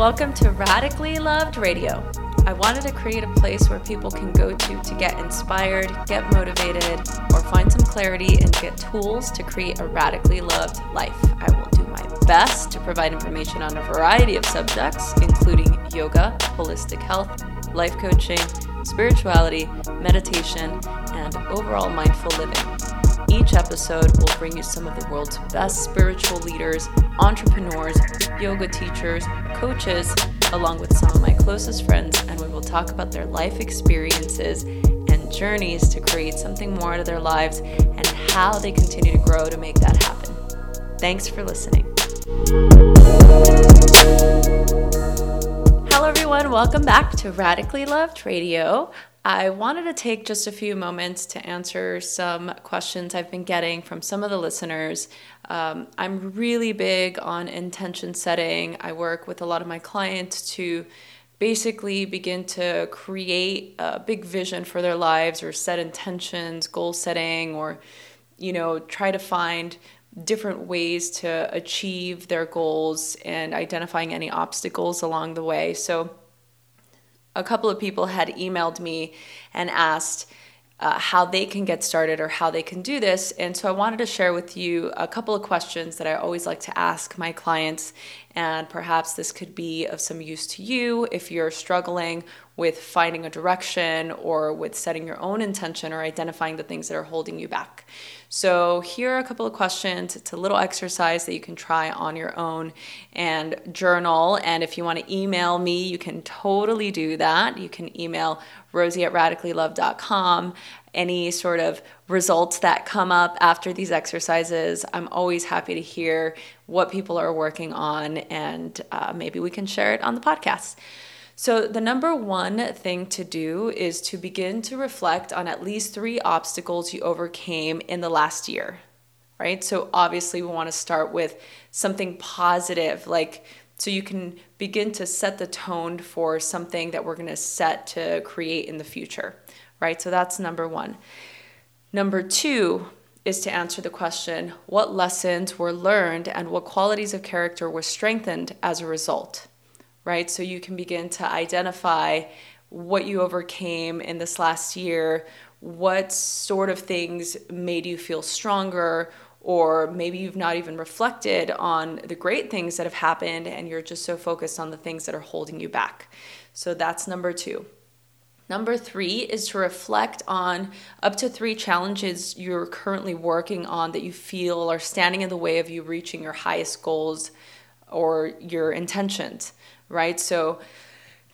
welcome to Radically Loved Radio. I wanted to create a place where people can go to to get inspired, get motivated, or find some clarity and get tools to create a radically loved life. I will do my best to provide information on a variety of subjects, including yoga, holistic health, life coaching, spirituality, meditation, and overall mindful living. Each episode will bring you some of the world's best spiritual leaders, entrepreneurs, yoga teachers, coaches, along with some of my closest friends, and we will talk about their life experiences and journeys to create something more out of their lives and how they continue to grow to make that happen. Thanks for listening. Hello, everyone. Welcome back to Radically Loved Radio. I wanted to take just a few moments to answer some questions I've been getting from some of the listeners. Um, I'm really big on intention setting. I work with a lot of my clients to basically begin to create a big vision for their lives or set intentions, goal setting, or you know, try to find different ways to achieve their goals and identifying any obstacles along the way. So a couple of people had emailed me and asked uh, how they can get started or how they can do this. And so I wanted to share with you a couple of questions that I always like to ask my clients. And perhaps this could be of some use to you if you're struggling with finding a direction or with setting your own intention or identifying the things that are holding you back. So, here are a couple of questions. It's a little exercise that you can try on your own and journal. And if you want to email me, you can totally do that. You can email rosie at radicallyloved.com. Any sort of results that come up after these exercises, I'm always happy to hear what people are working on, and uh, maybe we can share it on the podcast. So, the number one thing to do is to begin to reflect on at least three obstacles you overcame in the last year, right? So, obviously, we want to start with something positive, like so you can begin to set the tone for something that we're going to set to create in the future, right? So, that's number one. Number two is to answer the question what lessons were learned and what qualities of character were strengthened as a result? right? So you can begin to identify what you overcame in this last year, what sort of things made you feel stronger, or maybe you've not even reflected on the great things that have happened and you're just so focused on the things that are holding you back. So that's number two. Number three is to reflect on up to three challenges you're currently working on that you feel are standing in the way of you reaching your highest goals or your intentions right? So,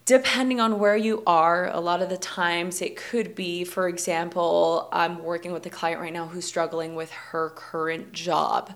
depending on where you are, a lot of the times it could be, for example, I'm working with a client right now who's struggling with her current job,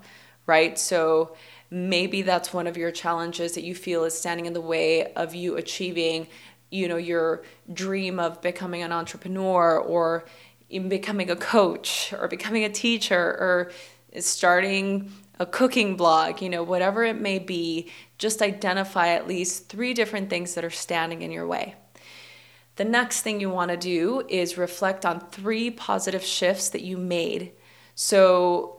right? So, maybe that's one of your challenges that you feel is standing in the way of you achieving you know your dream of becoming an entrepreneur or even becoming a coach or becoming a teacher or starting a cooking blog, you know, whatever it may be, just identify at least three different things that are standing in your way. The next thing you want to do is reflect on three positive shifts that you made. So,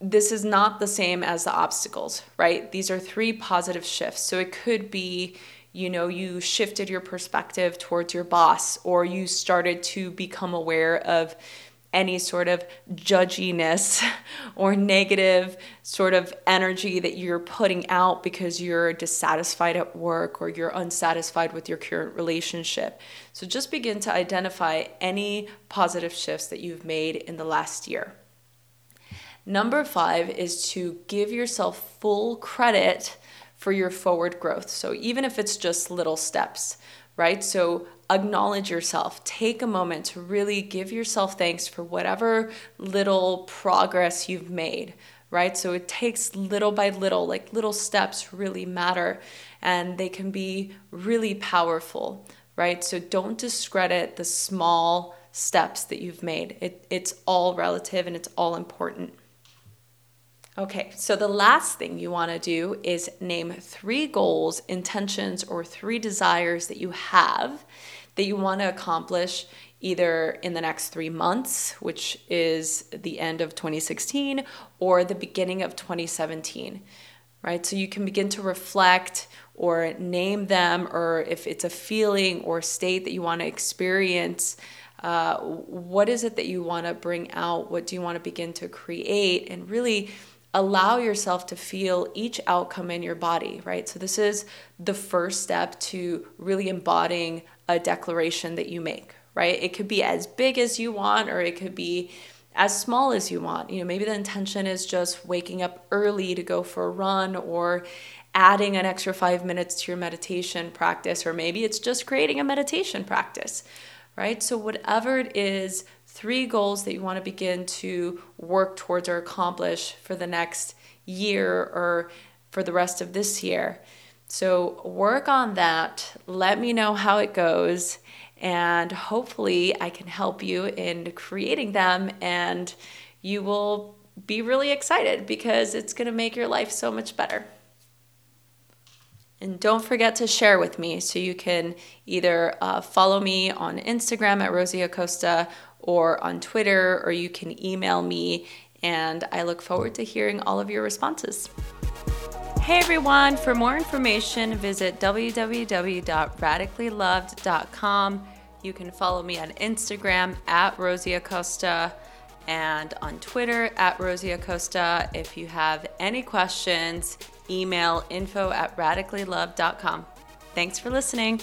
this is not the same as the obstacles, right? These are three positive shifts. So, it could be, you know, you shifted your perspective towards your boss, or you started to become aware of any sort of judginess or negative sort of energy that you're putting out because you're dissatisfied at work or you're unsatisfied with your current relationship. So just begin to identify any positive shifts that you've made in the last year. Number five is to give yourself full credit for your forward growth. So even if it's just little steps, right? So acknowledge yourself. Take a moment to really give yourself thanks for whatever little progress you've made, right? So it takes little by little, like little steps really matter and they can be really powerful, right? So don't discredit the small steps that you've made. It, it's all relative and it's all important. Okay, so the last thing you want to do is name three goals, intentions, or three desires that you have that you want to accomplish either in the next three months, which is the end of 2016, or the beginning of 2017. right? So you can begin to reflect or name them, or if it's a feeling or state that you want to experience. Uh, what is it that you want to bring out? What do you want to begin to create? And really allow yourself to feel each outcome in your body, right? So, this is the first step to really embodying a declaration that you make, right? It could be as big as you want, or it could be as small as you want. You know, maybe the intention is just waking up early to go for a run or adding an extra five minutes to your meditation practice, or maybe it's just creating a meditation practice, right? So, whatever it is, three goals that you want to begin to work towards or accomplish for the next year or for the rest of this year. So, work on that. Let me know how it goes and hopefully I can help you in creating them and you will be really excited because it's going to make your life so much better. And don't forget to share with me so you can either uh, follow me on Instagram at Rosie Acosta or on Twitter, or you can email me. And I look forward to hearing all of your responses. Hey everyone, for more information, visit www.radicallyloved.com. You can follow me on Instagram at Rosie Acosta and on Twitter at Rosie Acosta. If you have any questions, email info at radicallyloved.com. Thanks for listening.